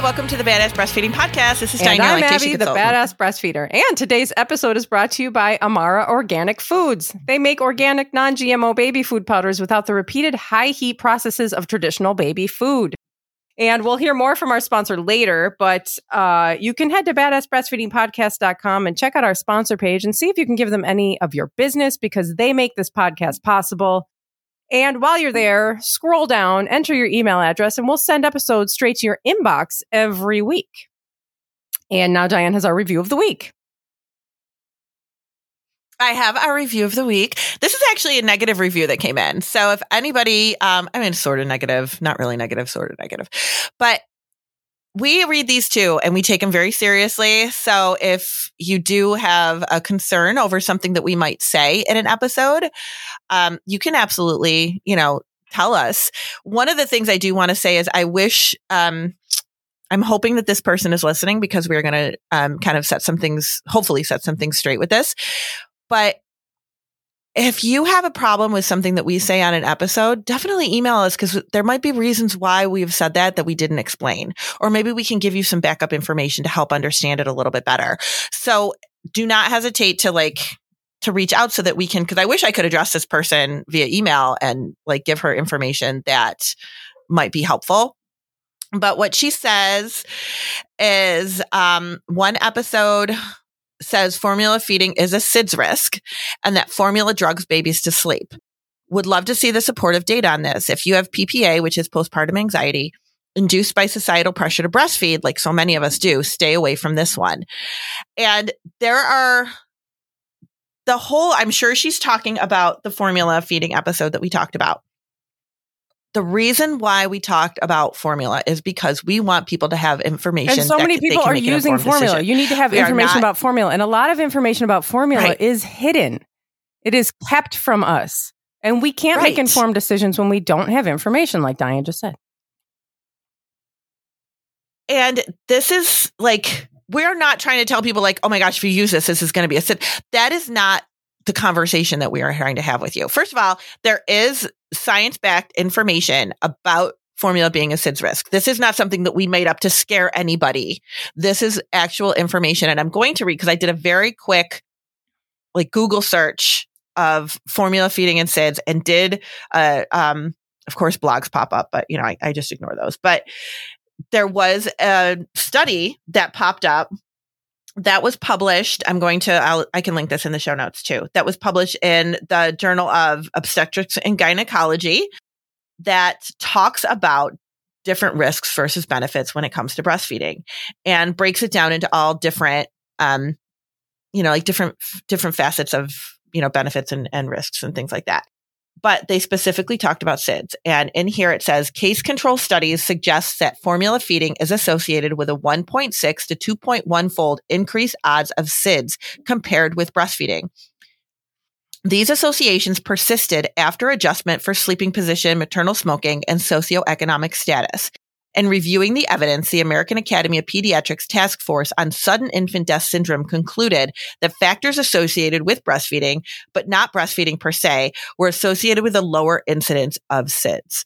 Hi, welcome to the Badass Breastfeeding Podcast. This is Diane, I'm Abby, the badass breastfeeder. And today's episode is brought to you by Amara Organic Foods. They make organic, non GMO baby food powders without the repeated high heat processes of traditional baby food. And we'll hear more from our sponsor later, but uh, you can head to badassbreastfeedingpodcast.com and check out our sponsor page and see if you can give them any of your business because they make this podcast possible. And while you're there, scroll down, enter your email address, and we'll send episodes straight to your inbox every week. And now Diane has our review of the week. I have our review of the week. This is actually a negative review that came in. So if anybody, um, I mean, sort of negative, not really negative, sort of negative, but we read these too and we take them very seriously. So if you do have a concern over something that we might say in an episode, um, you can absolutely, you know, tell us. One of the things I do want to say is I wish, um, I'm hoping that this person is listening because we're going to um, kind of set some things, hopefully set some things straight with this. But if you have a problem with something that we say on an episode, definitely email us because there might be reasons why we've said that that we didn't explain. Or maybe we can give you some backup information to help understand it a little bit better. So do not hesitate to like, to reach out so that we can, cause I wish I could address this person via email and like give her information that might be helpful. But what she says is um, one episode says formula feeding is a SIDS risk and that formula drugs babies to sleep. Would love to see the supportive data on this. If you have PPA, which is postpartum anxiety, induced by societal pressure to breastfeed, like so many of us do, stay away from this one. And there are the whole, I'm sure she's talking about the formula feeding episode that we talked about the reason why we talked about formula is because we want people to have information. And so many people are using formula. decision. You need to have We information about formula. And a lot of information about formula Right. is hidden, it is kept from us. And we can't make informed decisions when we don't have information, like Diane just said. And this is like, we're not trying to tell people like, oh my gosh, if you use this, this is going to be a sit. That is not the conversation that we are trying to have with you. First of all, there is science backed information about formula being a SIDS risk. This is not something that we made up to scare anybody. This is actual information. And I'm going to read because I did a very quick like Google search of formula feeding and SIDS and did, uh, um, of course, blogs pop up, but you know, I, I just ignore those. But there was a study that popped up that was published. I'm going to, I'll, I can link this in the show notes too. That was published in the Journal of Obstetrics and Gynecology that talks about different risks versus benefits when it comes to breastfeeding and breaks it down into all different, um, you know, like different, different facets of, you know, benefits and, and risks and things like that but they specifically talked about SIDS. And in here it says case control studies suggest that formula feeding is associated with a 1.6 to 2.1 fold increased odds of SIDS compared with breastfeeding. These associations persisted after adjustment for sleeping position, maternal smoking, and socioeconomic status. In reviewing the evidence, the American Academy of Pediatrics Task Force on Sudden Infant Death Syndrome concluded that factors associated with breastfeeding, but not breastfeeding per se, were associated with a lower incidence of SIDS.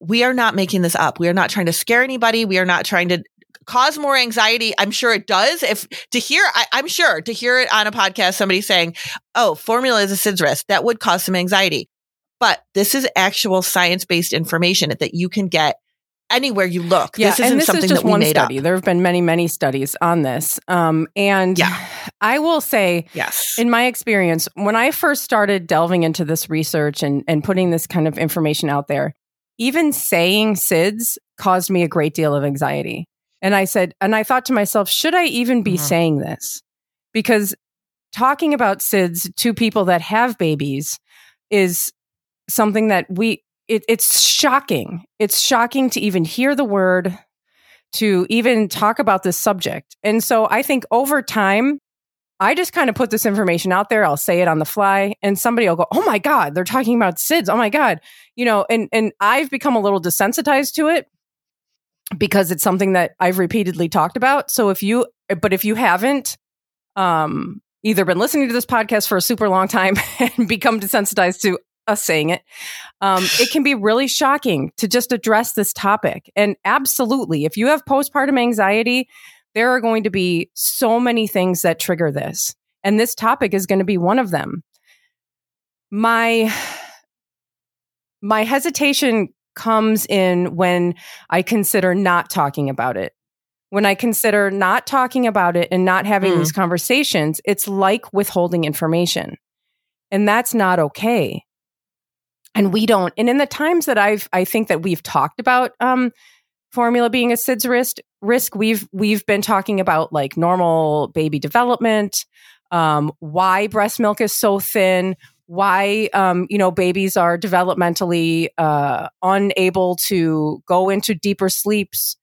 We are not making this up. We are not trying to scare anybody. We are not trying to cause more anxiety. I'm sure it does. If to hear, I, I'm sure to hear it on a podcast, somebody saying, oh, formula is a SIDS risk, that would cause some anxiety. But this is actual science based information that you can get anywhere you look. Yeah, this isn't this something is just that we one made study. up. There have been many, many studies on this. Um, and Yeah. I will say, Yes. in my experience, when I first started delving into this research and, and putting this kind of information out there, even saying SIDS caused me a great deal of anxiety. And I said, and I thought to myself, should I even be Mhm. saying this? Because talking about SIDS to people that have babies is something that we, it, it's shocking. It's shocking to even hear the word, to even talk about this subject. And so I think over time, I just kind of put this information out there. I'll say it on the fly, and somebody will go, "Oh my god, they're talking about SIDS." Oh my god, you know, and and I've become a little desensitized to it because it's something that I've repeatedly talked about. So if you, but if you haven't, um, either been listening to this podcast for a super long time and become desensitized to us saying it, um, it can be really shocking to just address this topic. And absolutely, if you have postpartum anxiety, there are going to be so many things that trigger this. And this topic is going to be one of them. My my hesitation comes in when I consider not talking about it. When I consider not talking about it and not having mm. these conversations, it's like withholding information. And that's not okay. And we don't. And in the times that I've, I think that we've talked about um, formula being a SIDS risk, risk, we've we've been talking about like normal baby development, um, why breast milk is so thin, why um, you know babies are developmentally uh, unable to go into deeper sleeps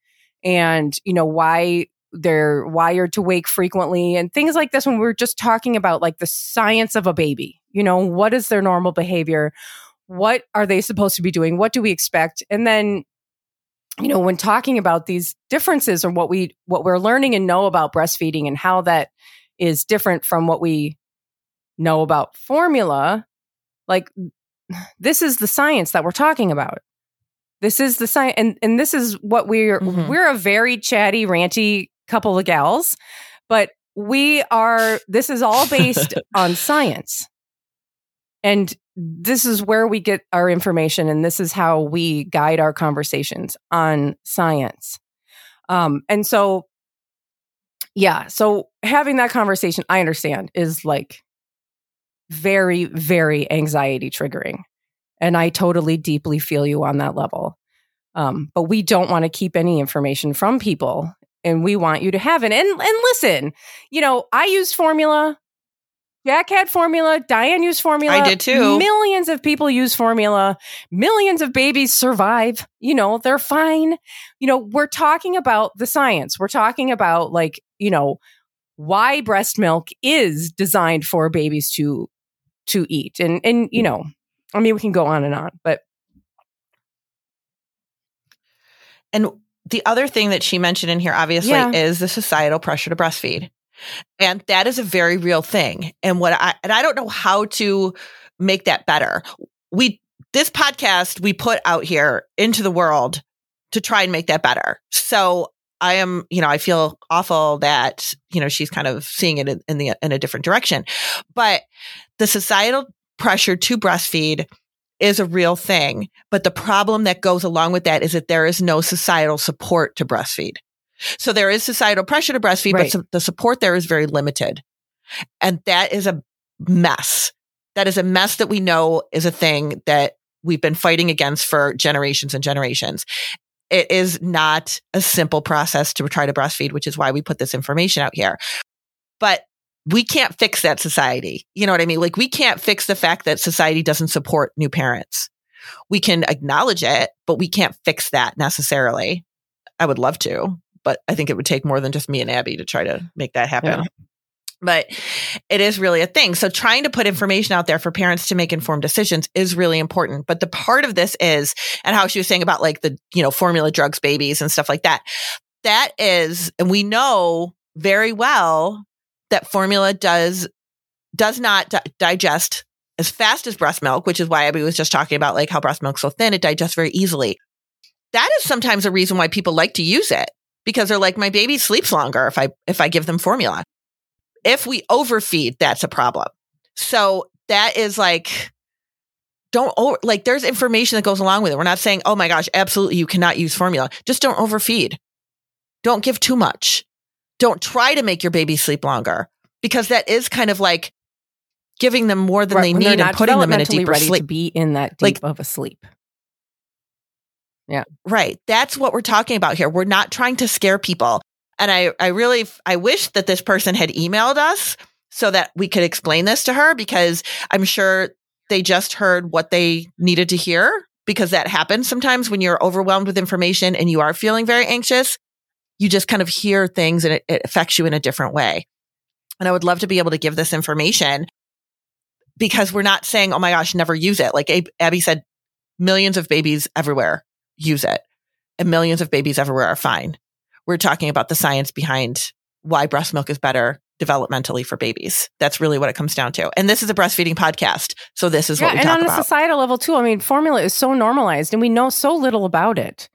and you know why they're wired to wake frequently and things like this when we're just talking about like the science of a baby you know what is their normal behavior what are they supposed to be doing what do we expect and then you know when talking about these differences or what we what we're learning and know about breastfeeding and how that is different from what we know about formula, like this is the science that we're talking about. This is the science, and and this is what we're mm-hmm. we're a very chatty, ranty couple of gals, but we are. This is all based on science, and this is where we get our information, and this is how we guide our conversations on science. Um, and so, yeah, so having that conversation, I understand, is like very, very anxiety triggering. And I totally deeply feel you on that level. Um, but we don't want to keep any information from people and we want you to have it. And, and listen, you know, I use formula. Jack had formula. Diane used formula. I did too. Millions of people use formula. Millions of babies survive. You know, they're fine. You know, we're talking about the science. We're talking about like, you know, why breast milk is designed for babies to to eat. And and you know, I mean we can go on and on, but and the other thing that she mentioned in here obviously yeah. is the societal pressure to breastfeed. And that is a very real thing. And what I and I don't know how to make that better. We this podcast we put out here into the world to try and make that better. So I am, you know, I feel awful that, you know, she's kind of seeing it in, in the in a different direction. But the societal pressure to breastfeed is a real thing. But the problem that goes along with that is that there is no societal support to breastfeed. So there is societal pressure to breastfeed, right. but the support there is very limited. And that is a mess. That is a mess that we know is a thing that we've been fighting against for generations and generations. It is not a simple process to try to breastfeed, which is why we put this information out here. But we can't fix that society. You know what I mean? Like we can't fix the fact that society doesn't support new parents. We can acknowledge it, but we can't fix that necessarily. I would love to, but I think it would take more than just me and Abby to try to make that happen. Yeah. But it is really a thing. So trying to put information out there for parents to make informed decisions is really important. But the part of this is, and how she was saying about like the, you know, formula drugs babies and stuff like that. That is, and we know very well that formula does does not di- digest as fast as breast milk, which is why Abby was just talking about like how breast milk's so thin, it digests very easily. That is sometimes a reason why people like to use it because they're like, my baby sleeps longer if I if I give them formula. If we overfeed, that's a problem. So that is like don't over, like there's information that goes along with it. We're not saying, oh my gosh, absolutely you cannot use formula. Just don't overfeed. Don't give too much don't try to make your baby sleep longer because that is kind of like giving them more than right, they need and putting them in a deeper ready sleep. To be in that deep like, of a sleep. Yeah. Right. That's what we're talking about here. We're not trying to scare people. And I, I really, I wish that this person had emailed us so that we could explain this to her because I'm sure they just heard what they needed to hear because that happens sometimes when you're overwhelmed with information and you are feeling very anxious you just kind of hear things and it, it affects you in a different way. And I would love to be able to give this information because we're not saying, oh my gosh, never use it. Like Abby said, millions of babies everywhere use it and millions of babies everywhere are fine. We're talking about the science behind why breast milk is better developmentally for babies. That's really what it comes down to. And this is a breastfeeding podcast. So this is what we talk about. and on a societal level too. I mean, formula is so normalized, and we know so little about it.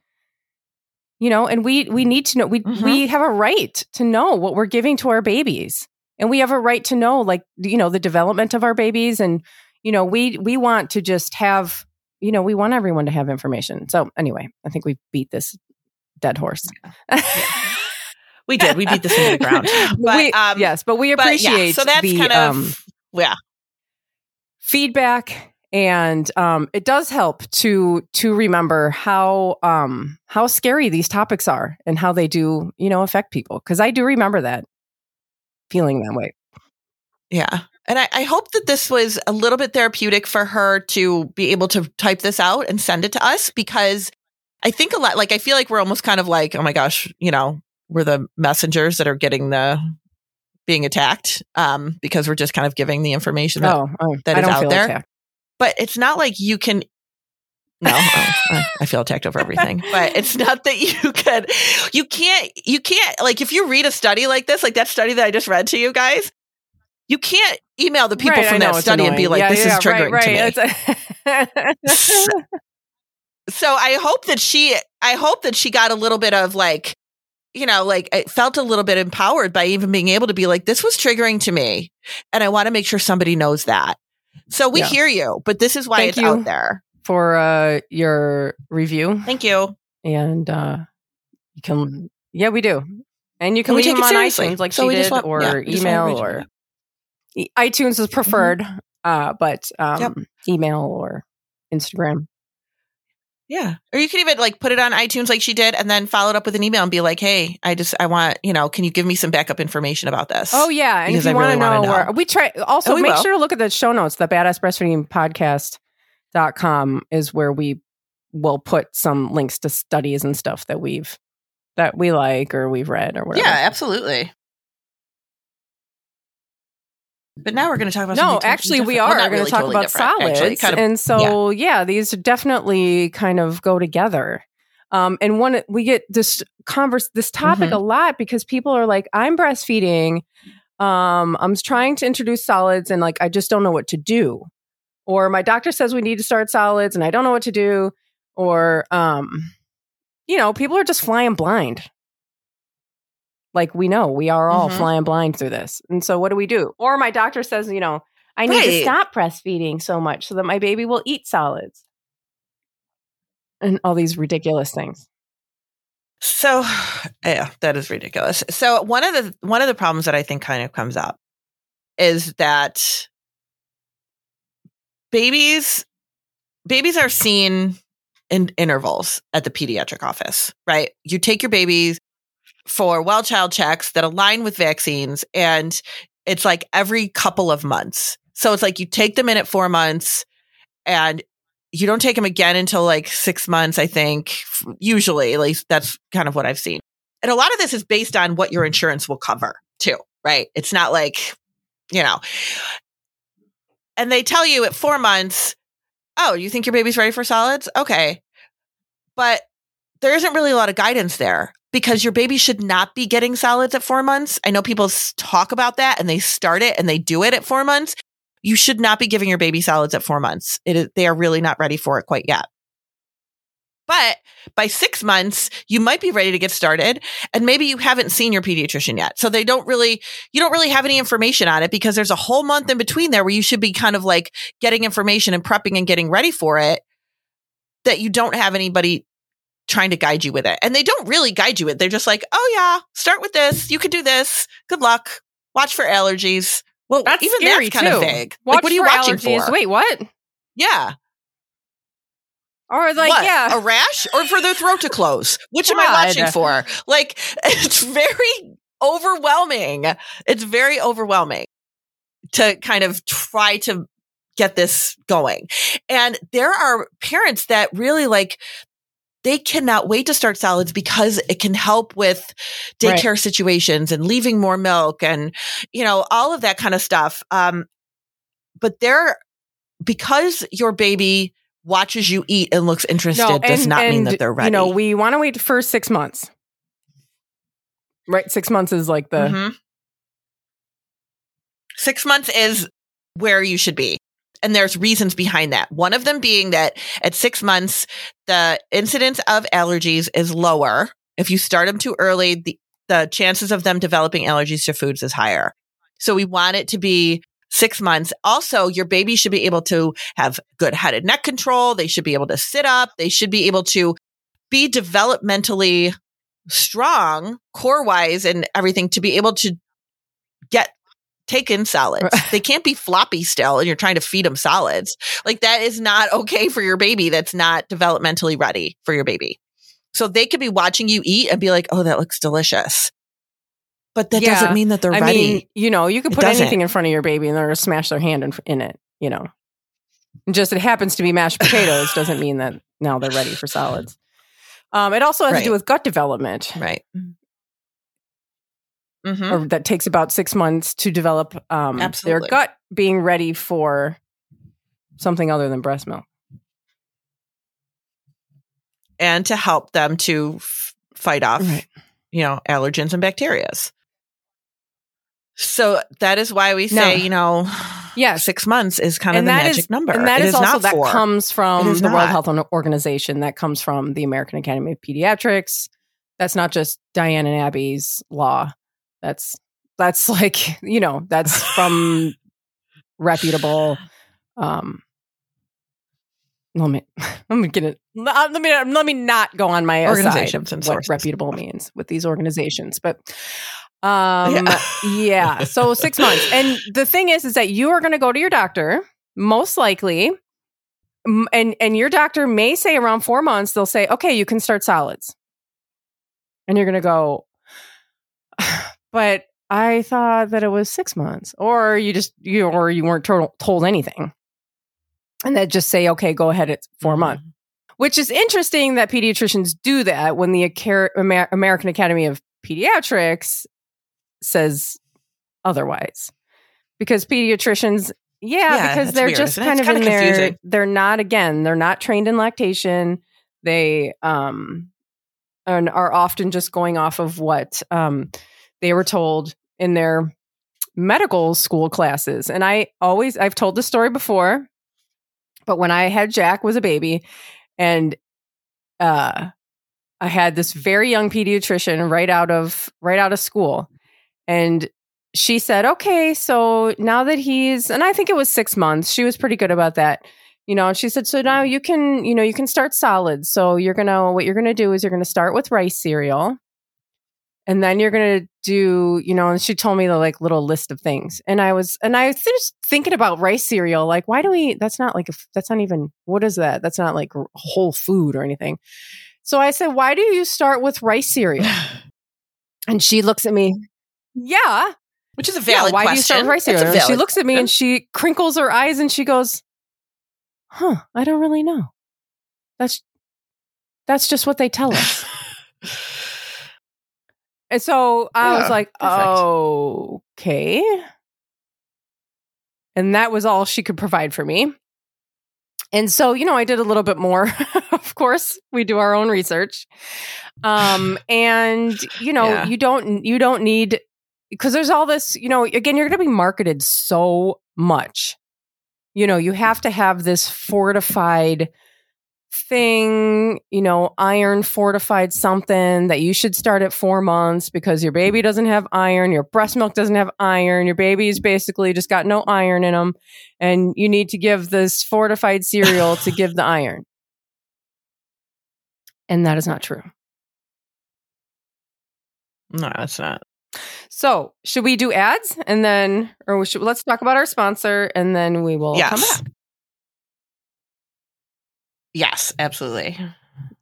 You know, and we we need to know. We Mhm. we have a right to know what we're giving to our babies, and we have a right to know, like you know, the development of our babies, and you know, we we want to just have. You know, we want everyone to have information. So anyway, I think we beat this dead horse. we did. We beat this into the ground. But, We- um, yes, but we but yeah, appreciate so that's the kind of um, yeah. feedback and um, it does help to to remember how um, how scary these topics are and how they do you know affect people because I do remember that feeling that way. Yeah. And I, I hope that this was a little bit therapeutic for her to be able to type this out and send it to us because I think a lot, like, I feel like we're almost kind of like, oh my gosh, you know, we're the messengers that are getting the being attacked um, because we're just kind of giving the information that, oh, oh, that is out there. attacked. but it's not like you can. No, oh, I- I feel attacked over everything, but it's not that you can, you can't, you can't, like, if you read a study like this, like that study that I just read to you guys, you can't email the people Right, from that study and be like, Yeah, this yeah, is triggering right, to me. right. It's- so I hope that she I hope that she got a little bit of like you know like I felt a little bit empowered by even being able to be like this was triggering to me and I want to make sure somebody knows that. So we Yeah. hear you, but this is why Thank it's you. out there. for uh, your review Thank you. and uh, you can yeah we do and you can we leave take them it on seriously. iTunes like So she did want- or yeah, we just wanna email or iTunes is preferred, uh, but um, Yep. email or Instagram. Yeah. Or you could even like put it on iTunes like she did and then follow it up with an email and be like, "Hey, I just I want, you know, can you give me some backup information about this?" Oh yeah, and Because if you I want really to know, where we try, also Oh, we make will. sure to look at the show notes. The badass breastfeeding podcast.com is where we will put some links to studies and stuff that we've that we like or we've read or whatever. Yeah, absolutely. But now we're going to talk about No, totally actually, we are Well, going to talk totally about solids, actually. Kind of and so yeah. these definitely kind of go together. Um, and one we get this converse this topic Mm-hmm. a lot because people are like, "I'm breastfeeding, um, I'm trying to introduce solids, and like I just don't know what to do," or my doctor says we need to start solids, and I don't know what to do, or um, you know, people are just flying blind. Like we know we are all Mhm. flying blind through this. And so what do we do? Or my doctor says, you know, I need to stop breastfeeding so much so that my baby will eat solids. And all these ridiculous things. So, yeah, that is ridiculous. So one of the one of the problems that I think kind of comes up is that babies babies are seen in intervals at the pediatric office, right? You take your babies for well child checks that align with vaccines and it's like every couple of months. So it's like you take them in at 4 months and you don't take them again until like 6 months, I think. Usually, at least that's kind of what I've seen. And a lot of this is based on what your insurance will cover, too, right? It's not like, you know. And they tell you at 4 months, "Oh, you think your baby's ready for solids?" Okay. But there isn't really a lot of guidance there because your baby should not be getting solids at four months. I know people talk about that and they start it and they do it at four months. You should not be giving your baby solids at four months. It is, they are really not ready for it quite yet. But by six months, you might be ready to get started and maybe you haven't seen your pediatrician yet. So they don't really, you don't really have any information on it because there's a whole month in between there where you should be kind of like getting information and prepping and getting ready for it that you don't have anybody trying to guide you with it. And they don't really guide you with it. They're just like, oh yeah, start with this. You can do this. Good luck. Watch for allergies. Well, That's even scary, that's kind too. of vague. Watch like, what are you watching allergies. for? Wait, what? Yeah. Or like, what? yeah. A rash or for their throat to close? Which am I watching for? Like, it's very overwhelming. It's very overwhelming to kind of try to get this going. And there are parents that really like, they cannot wait to start solids because it can help with Right. daycare situations and leaving more milk and, you know, all of that kind of stuff. Um, but they're, because your baby watches you eat and looks interested does not mean that they're ready. You know, we want to wait for six months. Right? Six months is like the Mhm. Six months is where you should be. And there's reasons behind that. One of them being that at six months, the incidence of allergies is lower. If you start them too early, the, the chances of them developing allergies to foods is higher. So we want it to be six months. Also, your baby should be able to have good head and neck control. They should be able to sit up. They should be able to be developmentally strong, core wise, and everything to be able to get take in solids. they can't be floppy still and you're trying to feed them solids. Like that is not okay for your baby. That's not developmentally ready for your baby. So they could be watching you eat and be like, "Oh, that looks delicious." But that Yeah. doesn't mean that they're I ready. mean, you know, you could put anything in front of your baby and they're going to smash their hand in, in it, you know. And Just it happens to be mashed potatoes doesn't mean that now they're ready for solids. Um, it also has to do with gut development, right. Hmm or that takes about six months to develop um, their gut being ready for something other than breast milk. And to help them to f- fight off, Right. you know, allergens and bacterias. So that is why we say, Now- you know, Yes. six months is kind of And the magic is- number. And that It is, also not that four. comes from is the World. Health Organization. That comes from the American Academy of Pediatrics. That's not just Diane and Abby's law. That's that's like you know that's from reputable. Um, let me let me get it. Let me let me not go on my aside of what sources. reputable means with these organizations, but. Um, yeah. So six months. And the thing is, is that you are going to go to your doctor, most likely. And, and your doctor may say around four months, they'll say, okay, you can start solids. And you're going to go, but I thought that it was six months or you just, you, or you weren't told, told anything. And then just say, okay, go ahead. It's 4 Mhm. months which is interesting that pediatricians do that when the Amer- American Academy of Pediatrics says otherwise. Because pediatricians, yeah, Yeah, because they're weird, just isn't kind of in there. confusing. They're not again. They're not trained in lactation. They um and are often just going off of what um they were told in their medical school classes. And I always I've told this story before, but when I had Jack was a baby and uh I had this very young pediatrician right out of right out of school and she said, "Okay, so now that he's and I think it was 6 months. She was pretty good about that. You know, she said, "So now you can, you know, you can start solids. So you're going to what you're going to do is you're going to start with rice cereal and then you're going to do, you know, and she told me the like little list of things. And I was and I was just thinking about rice cereal like why do we that's not like a, that's not even what is that? That's not like whole food or anything. So I said, "Why do you start with rice cereal?" And she looks at me, "Yeah, Which is a yeah, valid why question. do you start with rice cereal?" And she looks at me and she crinkles her eyes and she goes, "Huh, I don't really know. That's that's just what they tell us." and so I was like, perfect. "Okay." And that was all she could provide for me. And so, you know, I did a little bit more. of course, we do our own research. Um and you know, Yeah. you don't you don't need because there's all this, you know, again, you're going to be marketed so much. You know, you have to have this fortified thing, you know, iron fortified something that you should start at four months because your baby doesn't have iron, your breast milk doesn't have iron, your baby's basically just got no iron in them, and you need to give this fortified cereal to give the iron. And that is not true. No, that's not. So, should we do ads and then, or we should, let's talk about our sponsor and then we will come back. Yes, absolutely.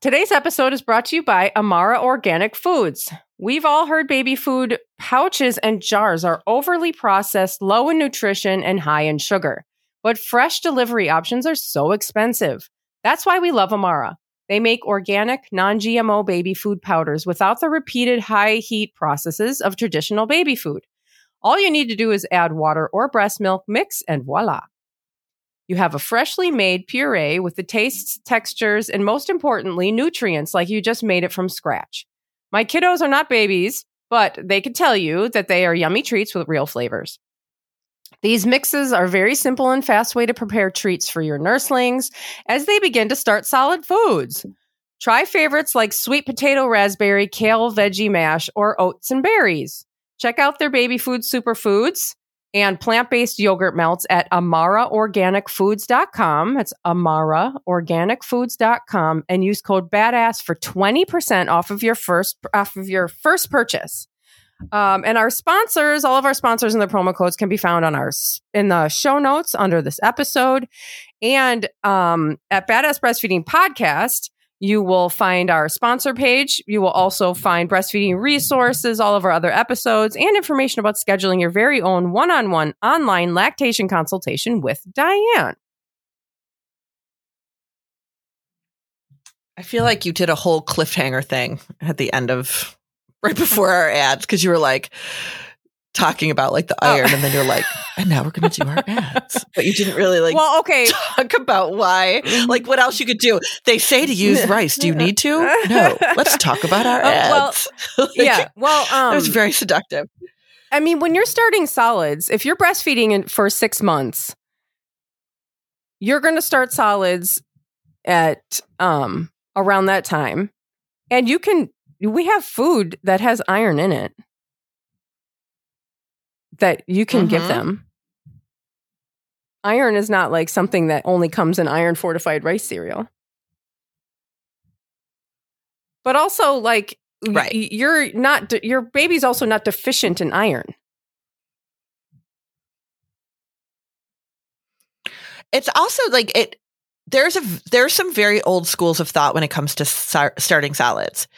Today's episode is brought to you by Amara Organic Foods. We've all heard baby food pouches and jars are overly processed, low in nutrition, and high in sugar. But fresh delivery options are so expensive. That's why we love Amara. They make organic, non GMO baby food powders without the repeated high heat processes of traditional baby food. All you need to do is add water or breast milk, mix, and voila. You have a freshly made puree with the tastes, textures, and most importantly, nutrients like you just made it from scratch. My kiddos are not babies, but they can tell you that they are yummy treats with real flavors. These mixes are a very simple and fast way to prepare treats for your nurslings as they begin to start solid foods. Try favorites like sweet potato raspberry, kale veggie mash, or oats and berries. Check out their baby food superfoods and plant-based yogurt melts at amaraorganicfoods.com. That's amaraorganicfoods.com and use code badass for 20% off of your first off of your first purchase. Um, and our sponsors, all of our sponsors and their promo codes can be found on our in the show notes under this episode. And um, at Badass Breastfeeding Podcast, you will find our sponsor page. You will also find breastfeeding resources, all of our other episodes, and information about scheduling your very own one on one online lactation consultation with Diane. I feel like you did a whole cliffhanger thing at the end of right before our ads because you were like talking about like the Oh. iron, and then you're like, and now we're going to do our ads, but you didn't really like well, okay. talk about why. Like, what else you could do? They say to use rice. Do you need to? No. Let's talk about our Oh, well, ads. Like, yeah. Well, um, it was very seductive. I mean, when you're starting solids, if you're breastfeeding in, for six months, you're going to start solids at um around that time, and you can. We have food that has iron in it that you can give Mhm. them. Iron is not like something that only comes in iron fortified rice cereal. But also, like, Right. y- you're not, de- your baby's also not deficient in iron. It's also like it. There's a there's some very old schools of thought when it comes to star, starting solids,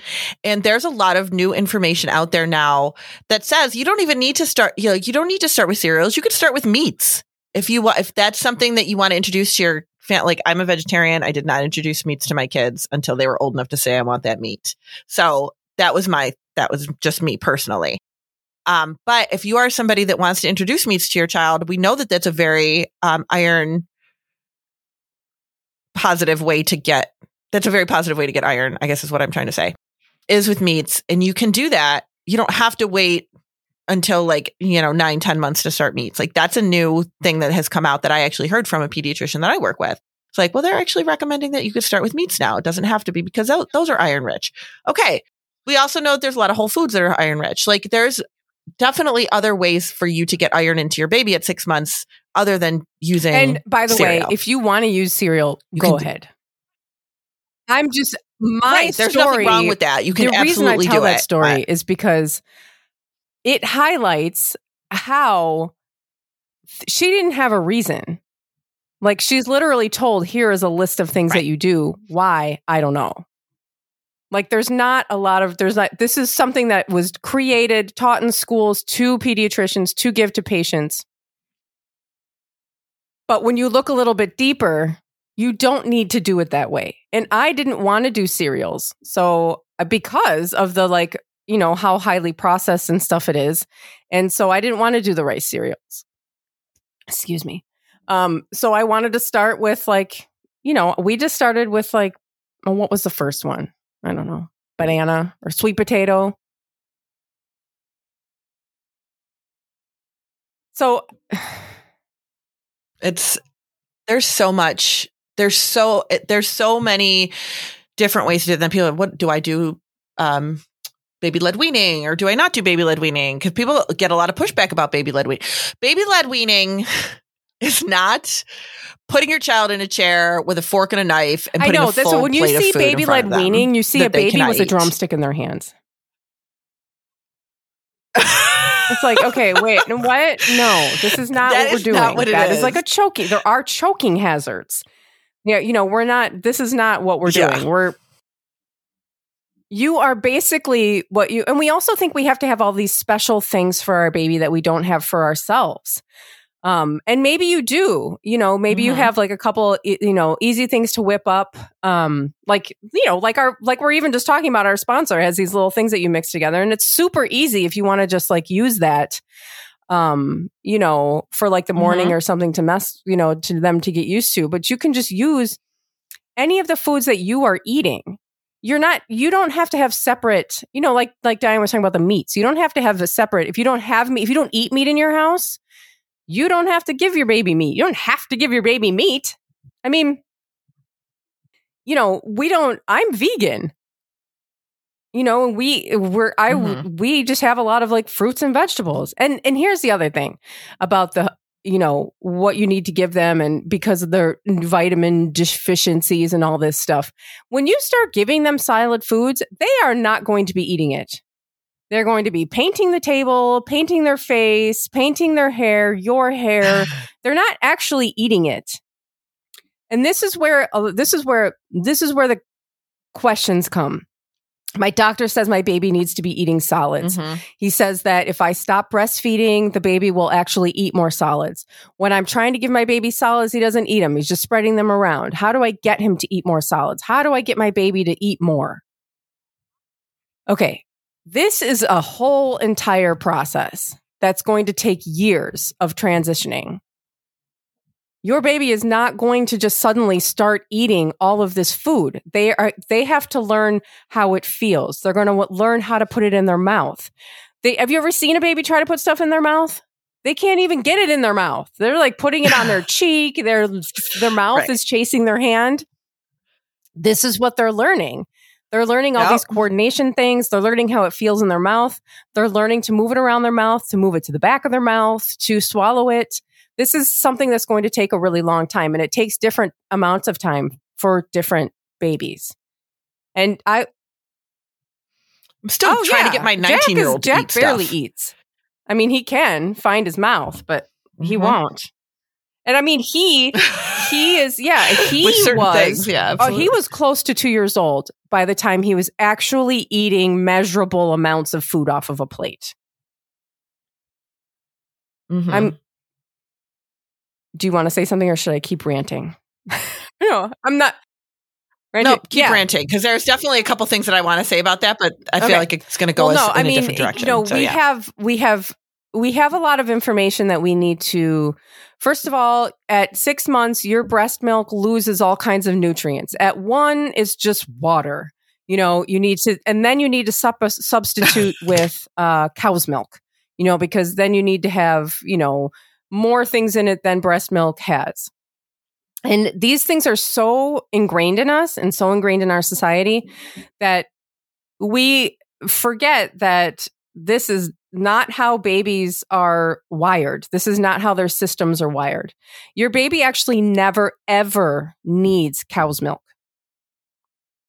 and there's a lot of new information out there now that says you don't even need to start. You know, you don't need to start with cereals. You could start with meats if you want. If that's something that you want to introduce to your family. Like I'm a vegetarian. I did not introduce meats to my kids until they were old enough to say I want that meat. So that was my that was just me personally. Um, but if you are somebody that wants to introduce meats to your child, we know that that's a very um, iron positive way to get that's a very positive way to get iron i guess is what i'm trying to say is with meats. And you can do that. You don't have to wait until like you know nine ten months to start meats. Like that's a new thing that has come out that i actually heard from a pediatrician that i work with. It's like well they're actually recommending that you could start with meats now. It doesn't have to be because those are iron rich. Okay. We also know that there's a lot of whole foods that are iron rich. Like there's definitely other ways for you to get iron into your baby at six months other than using And by the cereal. way, if you want to use cereal, You go can do- ahead. I'm just my right, there's story. nothing wrong with that. You can the reason I absolutely tell do that it. story but- is because it highlights how th- she didn't have a reason. Like she's literally told, "Here is a list of things that you do." Why I don't know. Like there's not a lot of there's not. This is something that was created, taught in schools to pediatricians to give to patients. But when you look a little bit deeper, you don't need to do it that way. And I didn't want to do cereals. So, uh, because of the like, you know, how highly processed and stuff it is. And so I didn't want to do the rice cereals. Excuse me. Um, so I wanted to start with like, you know, we just started with like, what was the first one? I don't know, banana or sweet potato. So it's there's so much there's so there's so many different ways to do it. Then people, what do I do? Um, baby led weaning, or do I not do baby led weaning? Because people get a lot of pushback about baby led weaning. Baby led weaning is not putting your child in a chair with a fork and a knife and I putting know a that's full when you plate of see food in baby front led of them weaning, you see that a they baby cannot with a eat. drumstick in their hands. It's like, okay, wait, no, what? No, this is not That what we're is doing. not what it That is like a choking. There are choking hazards. Yeah, you know, we're not. This is not what we're Yeah. doing. We're you are basically what you, and we also think we have to have all these special things for our baby that we don't have for ourselves. Um, and maybe you do, you know, maybe you Mhm. have like a couple, you know, easy things to whip up. Um, like, you know, like our, like we're even just talking about our sponsor has these little things that you mix together and it's super easy if you want to just like use that, um, you know, for like the morning or something to mess, you know, to them to get used to, but you can just use any of the foods that you are eating. You're not, you don't have to have separate, you know, like, like Diane was talking about the meats. You don't have to have a separate, if you don't have meat, if you don't eat meat in your house, You don't have to give your baby meat. You don't have to give your baby meat. I mean, you know, we don't, I'm vegan. You know, we we're I Mhm. we just have a lot of like fruits and vegetables. And and here's the other thing about the you know what you need to give them and because of their vitamin deficiencies and all this stuff. When you start giving them solid foods, they are not going to be eating it. They're going to be painting the table, painting their face, painting their hair, your hair. They're not actually eating it. And this is where uh, this is where this is where the questions come. My doctor says my baby needs to be eating solids. Mhm. He says that if I stop breastfeeding, the baby will actually eat more solids. When I'm trying to give my baby solids, he doesn't eat them. He's just spreading them around. How do I get him to eat more solids? How do I get my baby to eat more? Okay, this is a whole entire process that's going to take years of transitioning. Your baby is not going to just suddenly start eating all of this food. They are they have to learn how it feels. They're going to learn how to put it in their mouth. They have you ever seen a baby try to put stuff in their mouth? They can't even get it in their mouth. They're like putting it on their cheek. Their their mouth Right. is chasing their hand. This is what they're learning. They're learning all Yep. these coordination things. They're learning how it feels in their mouth. They're learning to move it around their mouth, to move it to the back of their mouth, to swallow it. This is something that's going to take a really long time and it takes different amounts of time for different babies. And I I'm still oh, trying yeah. to get my 19 year is- old to Jack eat barely stuff. eats. I mean, he can find his mouth, but he Mhm. won't. And I mean, he he is yeah, he was things, yeah. Oh, he was close to two years old by the time he was actually eating measurable amounts of food off of a plate. Mhm. I'm. Do you want to say something, or should I keep ranting? no, I'm not. Ranting. no, keep yeah. ranting because there's definitely a couple things that I want to say about that, but I feel Okay. like it's going to go well, no, in I a mean, different direction. you know, So, we yeah. have we have we have a lot of information that we need to. First of all, at six months, your breast milk loses all kinds of nutrients. At one, it's just water. You know, you need to, and then you need to sup- substitute with uh, cow's milk. You know, because then you need to have you know more things in it than breast milk has. And these things are so ingrained in us and so ingrained in our society that we forget that this is not how babies are wired. This is not how their systems are wired. Your baby actually never, ever needs cow's milk.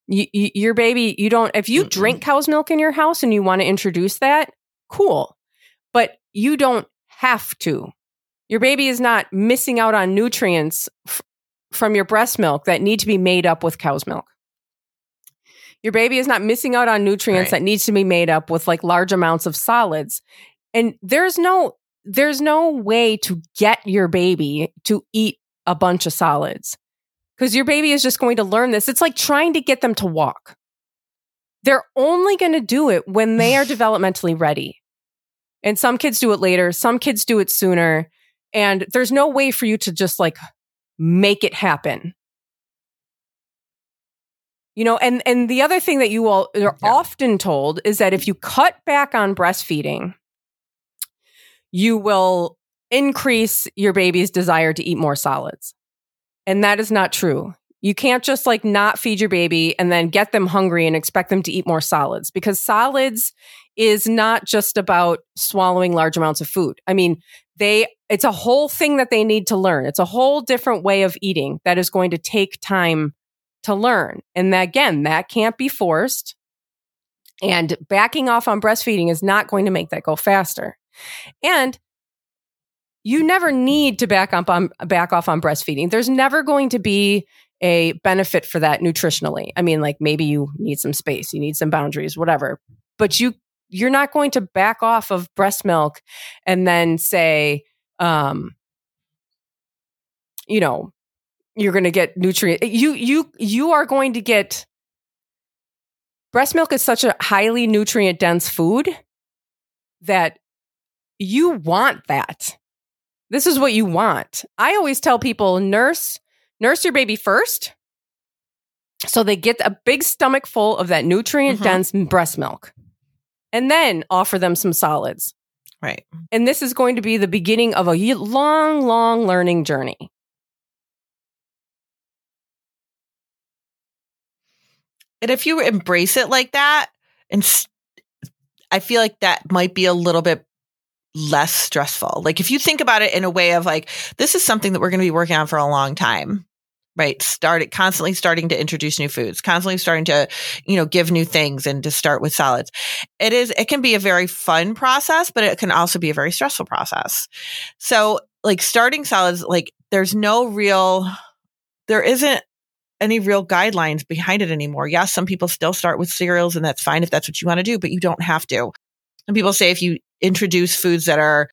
You, you, your baby, you don't, if you drink cow's milk in your house and you want to introduce that, cool. But you don't have to. Your baby is not missing out on nutrients f- from your breast milk that need to be made up with cow's milk. Your baby is not missing out on nutrients Right. that needs to be made up with like large amounts of solids. And there's no there's no way to get your baby to eat a bunch of solids. Cuz your baby is just going to learn this. It's like trying to get them to walk. They're only going to do it when they are developmentally ready. And some kids do it later, some kids do it sooner, and there's no way for you to just like make it happen. You know, and and the other thing that you all are Yeah. often told is that if you cut back on breastfeeding, you will increase your baby's desire to eat more solids. And that is not true. You can't just like not feed your baby and then get them hungry and expect them to eat more solids because solids is not just about swallowing large amounts of food. I mean, they it's a whole thing that they need to learn. It's a whole different way of eating that is going to take time to learn. And again, that can't be forced. And backing off on breastfeeding is not going to make that go faster. And you never need to back up on back off on breastfeeding. There's never going to be a benefit for that nutritionally. I mean, like maybe you need some space, you need some boundaries, whatever. But you you're not going to back off of breast milk and then say, um, you know, you're going to get nutrient. Eh, you you you are going to get breast milk is such a highly nutrient dense food that you want that. This is what you want. I always tell people nurse nurse your baby first so they get a big stomach full of that nutrient mm-hmm. dense breast milk. And then offer them some solids. Right. And this is going to be the beginning of a long, long learning journey. And if you embrace it like that, and I feel like that might be a little bit less stressful. Like if you think about it in a way of like, this is something that we're going to be working on for a long time, right? Start constantly starting to introduce new foods, constantly starting to, you know, give new things and to start with solids. It is, it can be a very fun process, but it can also be a very stressful process. So like starting solids, like there's no real, there isn't any real guidelines behind it anymore. Yes, some people still start with cereals and that's fine if that's what you want to do, but you don't have to. And people say if you introduce foods that are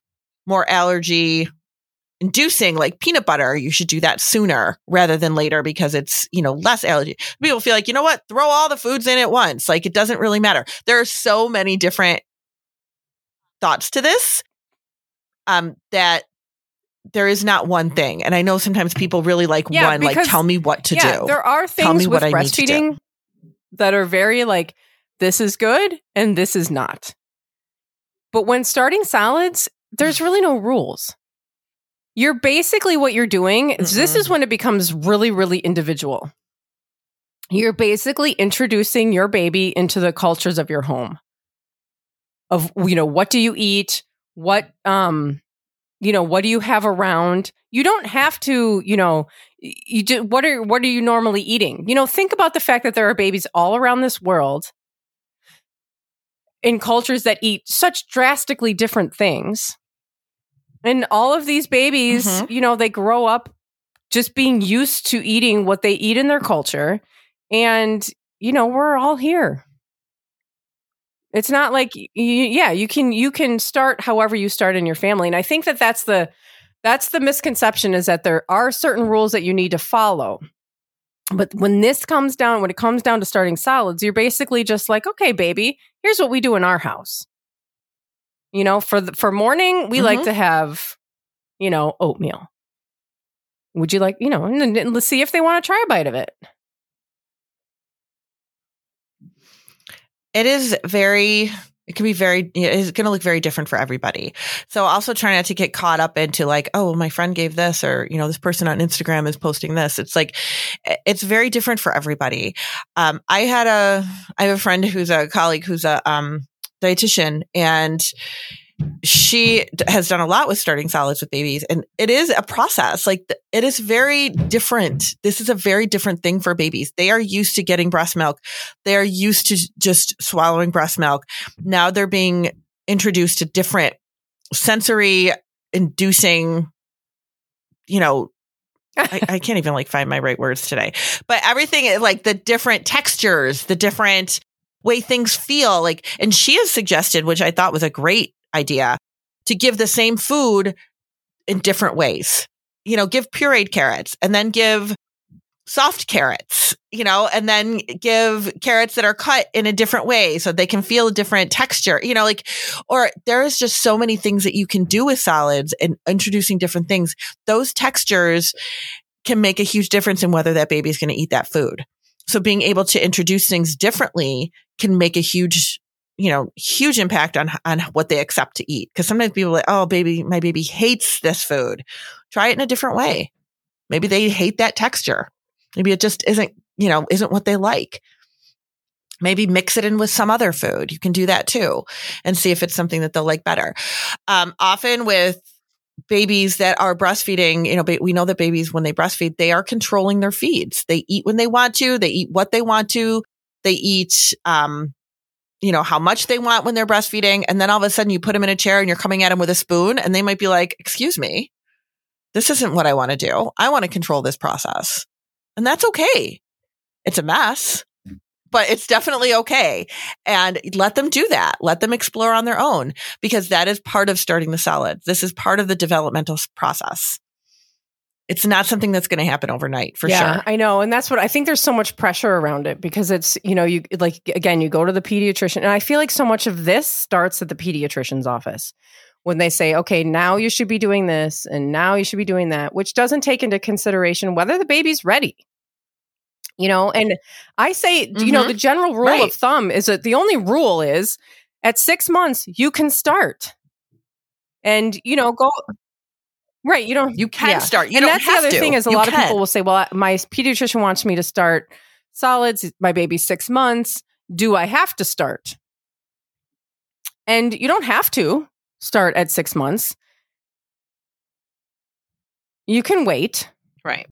more allergy inducing like peanut butter, you should do that sooner rather than later because it's, you know, less allergy. People feel like, you know what? Throw all the foods in at once. Like it doesn't really matter. There are so many different thoughts to this um that there is not one thing. And I know sometimes people really like Yeah, one, like tell me what to yeah, do. there are things with what I need to do. breastfeeding that are very like this is good and this is not. But when starting solids, there's really no rules. You're basically what you're doing. is This is when it becomes really, really individual. You're basically introducing your baby into the cultures of your home. Of you know, what do you eat? What um you know, what do you have around? You don't have to, you know, you do, what are what are you normally eating? You know, think about the fact that there are babies all around this world in cultures that eat such drastically different things. And all of these babies, Mhm. you know, they grow up just being used to eating what they eat in their culture. And, you know, we're all here. It's not like y- y- yeah, you can you can start however you start in your family. And I think that that's the that's the misconception is that there are certain rules that you need to follow. But when this comes down, when it comes down to starting solids, you're basically just like, okay, baby, here's what we do in our house. You know, for the, for morning, we like Mhm. to have, you know, oatmeal. Would you like, you know, let's see if they want to try a bite of it. It is very it can be very it's going to look very different for everybody. So also try not to get caught up into like oh my friend gave this or you know this person on instagram is posting this. It's like it's very different for everybody. Um i had a i have a friend who's a colleague who's a um dietitian and she has done a lot with starting solids with babies and it is a process like it is very different. This is a very different thing for babies. They are used to getting breast milk. They are used to just swallowing breast milk. Now they're being introduced to different sensory inducing you know I, I can't even like find my right words today. But everything like the different textures the different way things feel like and she has suggested which i thought was a great idea to give the same food in different ways. You know give pureed carrots and then give soft carrots you know and then give carrots that are cut in a different way so they can feel a different texture you know like or there's just so many things that you can do with solids and introducing different things. Those textures can make a huge difference in whether that baby is going to eat that food. So being able to introduce things differently can make a huge you know huge impact on on what they accept to eat. Because sometimes people are like oh baby my baby hates this food. Try it in a different way. Maybe they hate that texture. Maybe it just isn't you know isn't what they like. Maybe mix it in with some other food. You can do that too and see if it's something that they'll like better. Um, often with babies that are breastfeeding you know we know that babies when they breastfeed they are controlling their feeds. They eat when they want to. They eat what they want to. They eat um, you know, how much they want when they're breastfeeding. And then all of a sudden you put them in a chair and you're coming at them with a spoon and they might be like, excuse me, this isn't what I want to do. I want to control this process. And that's okay. It's a mess, mm. but it's definitely okay. And let them do that. Let them explore on their own because that is part of starting the solids. This is part of the developmental process. It's not something that's going to happen overnight for yeah, sure. I know. And that's what I think there's so much pressure around it because it's, you know, you like, again, you go to the pediatrician. And I feel like so much of this starts at the pediatrician's office when they say, okay, now you should be doing this and now you should be doing that, which doesn't take into consideration whether the baby's ready. You know, and I say, you know, Mhm. the general rule Right. of thumb is that the only rule is at six months, you can start. and you know go right. You don't. You can yeah. start. You and that's the other to. thing is a You lot of people will say, "Well, my pediatrician wants me to start solids. My baby's six months. Do I have to start?" And you don't have to start at six months. You can wait. Right.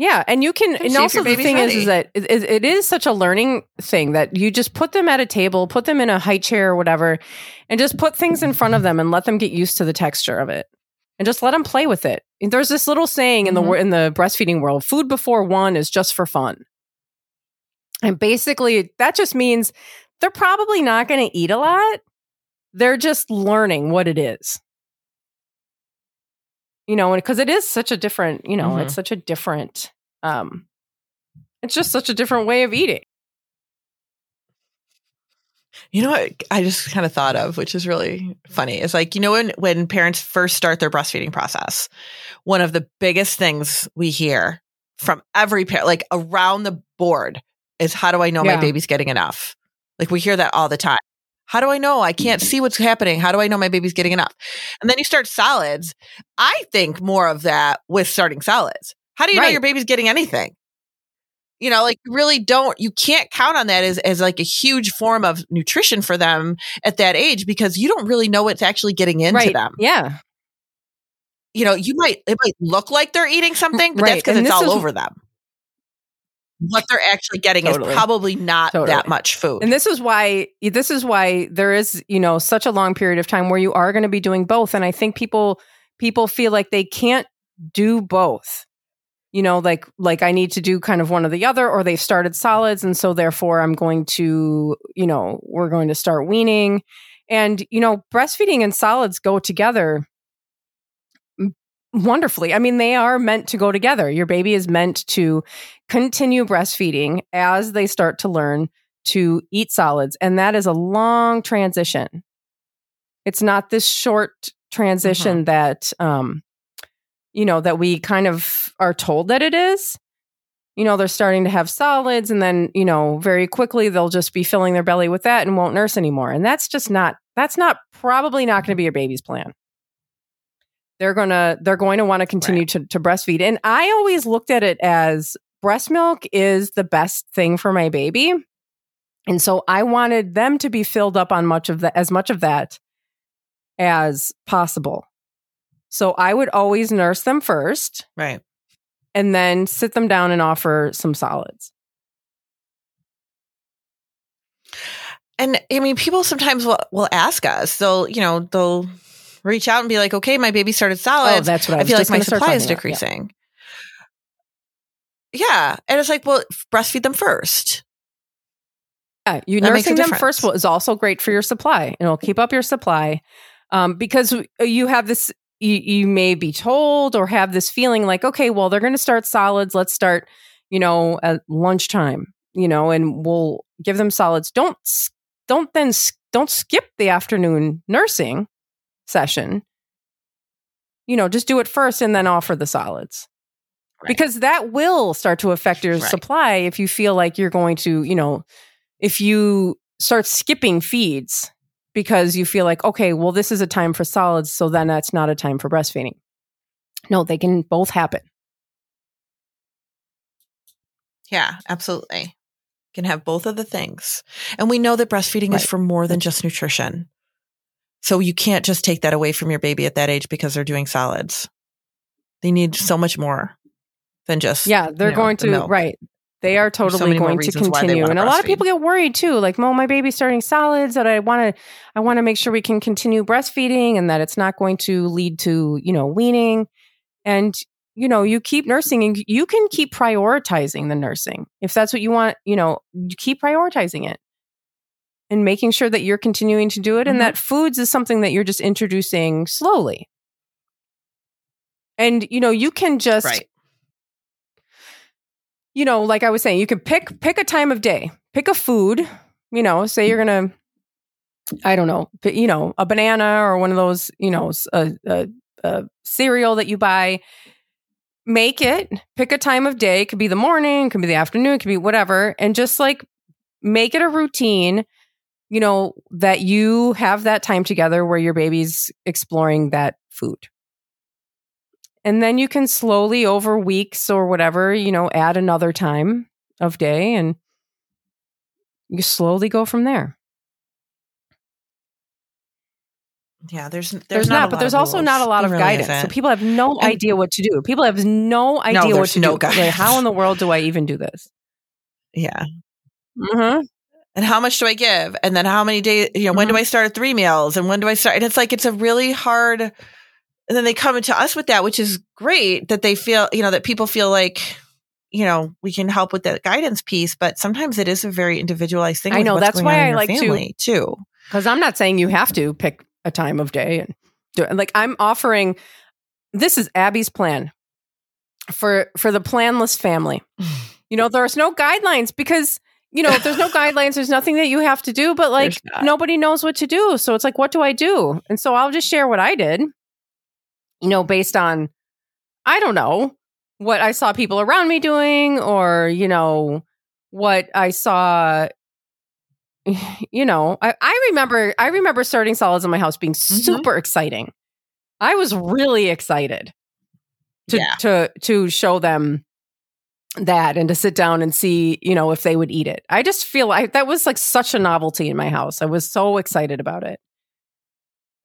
Yeah, and you can. And And also the thing is, is that it, it is such a learning thing that you just put them at a table, put them in a high chair or whatever, and just put things in front of them and let them get used to the texture of it, and just let them play with it. And there's this little saying in the Mhm. wor- in the breastfeeding world: "Food before one is just for fun." And basically, that just means they're probably not going to eat a lot. They're just learning what it is. You know, because it is such a different, you know, Mhm. it's such a different, um, it's just such a different way of eating. You know what I just kind of thought of, which is really funny, is like, you know, when when parents first start their breastfeeding process, one of the biggest things we hear from every parent, like around the board, is how do I know Yeah. my baby's getting enough? Like we hear that all the time. How do I know? I can't see what's happening. How do I know my baby's getting enough? And then you start solids. I think more of that with starting solids. How do you know your baby's getting anything? You know, like you really don't, you can't count on that as, as like a huge form of nutrition for them at that age because you don't really know what's actually getting into right? them. Yeah, You know, you might, it might look like they're eating something, but that's because it's all is- over them. What they're actually getting Totally. is probably not Totally. that much food. and this is why this is why there is you know such a long period of time where you are going to be doing both, and I think people people feel like they can't do both. You know, like like I need to do kind of one or the other, or they've started solids, and so therefore I'm going to you know we're going to start weaning, and you know breastfeeding and solids go together wonderfully. I mean, they are meant to go together. Your baby is meant to continue breastfeeding as they start to learn to eat solids. And that is a long transition. It's not this short transition that, um, you know, that we kind of are told that it is. You know, they're starting to have solids, and then, you know, very quickly they'll just be filling their belly with that and won't nurse anymore. And that's just not, that's not probably not going to be your baby's plan they're gonna they're going to want to continue Right. to, to breastfeed and i always looked at it as breast milk is the best thing for my baby and so i wanted them to be filled up on much of that as much of that as possible so i would always nurse them first right. and then sit them down and offer some solids And I mean, people sometimes will, will ask us, they'll, you know, they'll reach out and be like, okay, my baby started solids. oh solids. that's what i, I feel like my supply is about. Yeah. decreasing. Yeah. And it's like, well, breastfeed them first. Yeah, you That nursing them first will, is also great for your supply, and it'll keep up your supply um, because you have this. You, you may be told or have this feeling like, okay, well, they're going to start solids. Let's start, you know, at lunchtime, you know, and we'll give them solids. Don't don't then don't skip the afternoon nursing session. You know, just do it first and then offer the solids. Right. Because that will start to affect your Right. supply if you feel like you're going to, you know, if you start skipping feeds because you feel like, okay, well, this is a time for solids, so then that's not a time for breastfeeding. No, they can both happen. Yeah, absolutely. Can have both of the things. And we know that breastfeeding Right. is for more than just nutrition. So you can't just take that away from your baby at that age because they're doing solids. They need so much more than just Yeah, they're you know, going the to, milk. right. They are totally more going to reasons why they continue. wanna And a lot of people get worried too, like, well, my baby's starting solids that I want to, I want to make sure we can continue breastfeeding and that it's not going to lead to, you know, weaning. And, you know, you keep nursing and you can keep prioritizing the nursing. If that's what you want, you know, you keep prioritizing it and making sure that you're continuing to do it and Mhm. that foods is something that you're just introducing slowly. And, you know, you can just, right. you know, like I was saying, you can pick pick a time of day, pick a food. You know, say you're gonna, I don't know, but, you know, a banana or one of those, you know, a, a, a cereal that you buy. Make it. Pick a time of day. It could be the morning, it could be the afternoon, it could be whatever, and just like make it a routine you know, that you have that time together where your baby's exploring that food. And then you can slowly over weeks or whatever, you know, add another time of day and you slowly go from there. Yeah, there's there's, There's, not, but there's also not a lot of really guidance. So isn't. people have no And- idea what to do. People have no idea what to no do. Like, how in the world do I even do this? yeah. Mm-hmm. And how much do I give? And then how many days, you know, when do Mhm. I start at three meals? And when do I start? And it's like, it's a really hard, and then they come to us with that, which is great that they feel, you know, that people feel like, you know, we can help with that guidance piece, but sometimes it is a very individualized thing. I know, that's why I like to- too. Because I'm not saying you have to pick a time of day and do it. Like I'm offering. This is Abby's plan for for the planless family. You know, there's no guidelines because you know if there's no guidelines. There's nothing that you have to do. But like nobody knows what to do, so it's like, what do I do? And so I'll just share what I did. You know, based on I don't know what I saw people around me doing, or you know what I saw you know, I, I remember I remember starting solids in my house being Mm-hmm. super exciting. I was really excited to Yeah. to to show them that and to sit down and see, you know, if they would eat it. I just feel like that was like such a novelty in my house. I was so excited about it.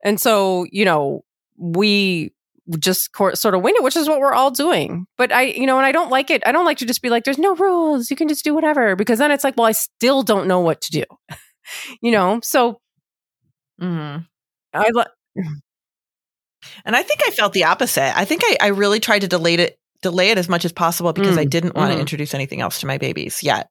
And so, you know, we just sort of wing it, which is what we're all doing. But I, you know, and I don't like it. I don't like to just be like, there's no rules. You can just do whatever. Because then it's like, well, I still don't know what to do. you know? So Mhm. I, li- And I think I felt the opposite. I think I, I really tried to delay it, delay it as much as possible because I Mm, didn't want to introduce anything else to my babies yet.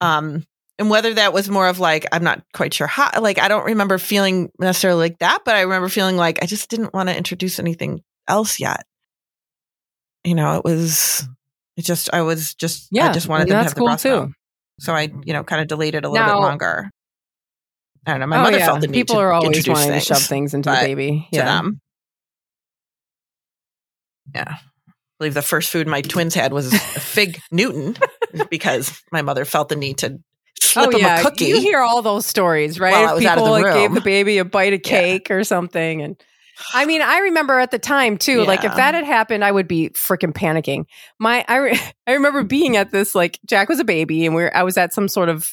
Um, and whether that was more of like, I'm not quite sure how, like, I don't remember feeling necessarily like that, but I remember feeling like I just didn't want to introduce anything else yet. You know, it was, it just, I was just, yeah. I just wanted them to have the cool breast too. So I, you know, kind of delayed it a little Now- bit longer. I don't know. My Oh, mother yeah. felt the need People to are always wanting things to shove things into the baby. to Yeah. them. Yeah. Believe the first food my twins had was fig Newton because my mother felt the need to slip oh them yeah, a cookie. you hear all those stories, right? While I If was out of People like gave the baby a bite of Yeah. cake or something, and I mean, I remember at the time too. Like if that had happened, I would be freaking panicking. My, I, re- I remember being at this like Jack was a baby, and we are I was at some sort of,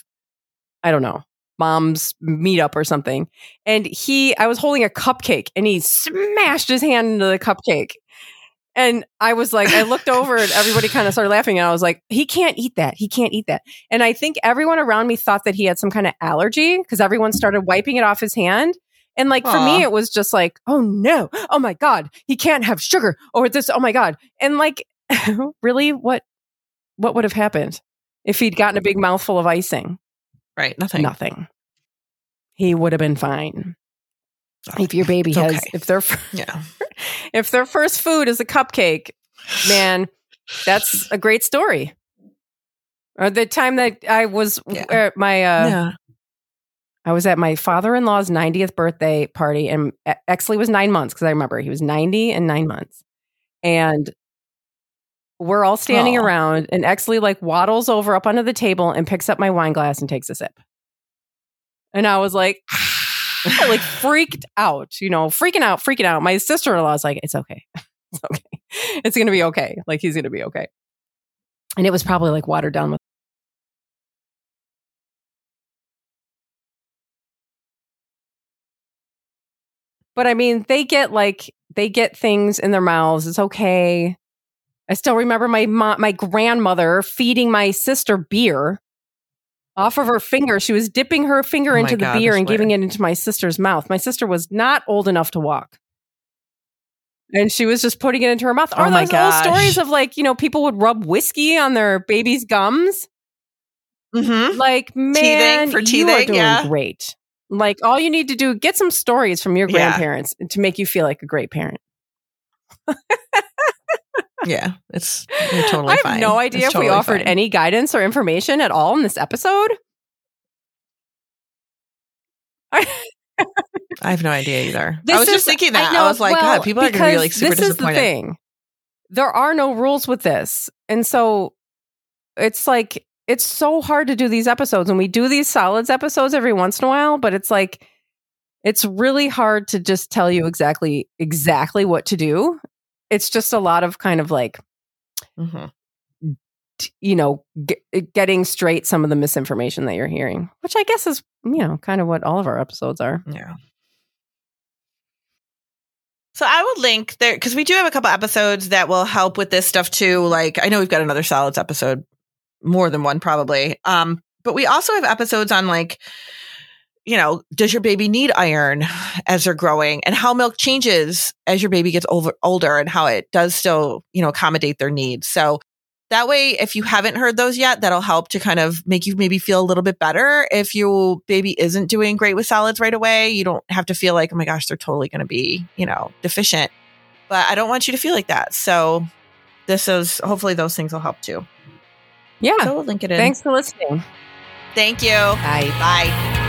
I don't know, mom's meetup or something, and he, I was holding a cupcake, and he smashed his hand into the cupcake. And I was like, I looked over and everybody kind of started laughing. And I was like, he can't eat that. He can't eat that. And I think everyone around me thought that he had some kind of allergy because everyone started wiping it off his hand. And like for me, it was just like, oh no, oh my God, he can't have sugar or this, oh my God. And like, really, what what would have happened if he'd gotten a big mouthful of icing? right. Nothing. Nothing. He would have been fine. If your baby It's has, okay. if their Yeah. If their first food is a cupcake, man, that's a great story. Or the time that I was Yeah. uh, my uh, yeah. I was at my father-in-law's 90th birthday party and Exley was 9 months because I remember he was 90 and 9 months. And we're all standing Aw. around and Exley like waddles over up under the table and picks up my wine glass and takes a sip. And I was like I, like freaked out, you know, freaking out, freaking out. My sister-in-law was like, "It's okay. It's okay. It's going to be okay. Like he's going to be okay." And it was probably like watered down with But I mean, they get like they get things in their mouths. It's okay. I still remember my mo- my grandmother feeding my sister beer off of her finger. She was dipping her finger Oh into the God, beer and giving it into my sister's mouth. My sister was not old enough to walk. And she was just putting it into her mouth. Oh or my those little stories of like, you know, people would rub whiskey on their baby's gums. Mm-hmm. Like, man, for you are doing yeah. great. Like, all you need to do, get some stories from your Yeah. grandparents to make you feel like a great parent. Yeah. It's you're totally I have fine. no idea It's if we offered fine. any guidance or information at all in this episode. I have no idea either. This I was just thinking that. I, know, was like, well, God, people are going to be like super this is the disappointed. thing. There are no rules with this. And so it's like it's so hard to do these episodes and we do these solids episodes every once in a while, but it's like it's really hard to just tell you exactly exactly what to do. It's just a lot of kind of like Mm-hmm. you know, g- getting straight some of the misinformation that you're hearing, which I guess is, you know, kind of what all of our episodes are. Yeah. So I would link there because we do have a couple episodes that will help with this stuff too. Like I know we've got another solids episode, more than one probably. Um, but we also have episodes on like, you know, does your baby need iron as they're growing, and how milk changes as your baby gets over, older, and how it does still, you know, accommodate their needs. So that way, if you haven't heard those yet, that'll help to kind of make you maybe feel a little bit better. If your baby isn't doing great with solids right away, you don't have to feel like, oh my gosh, they're totally going to be, you know, deficient. But I don't want you to feel like that. So this is hopefully those things will help too. Yeah. So we'll link it in. Thanks for listening. Thank you. Bye. Bye.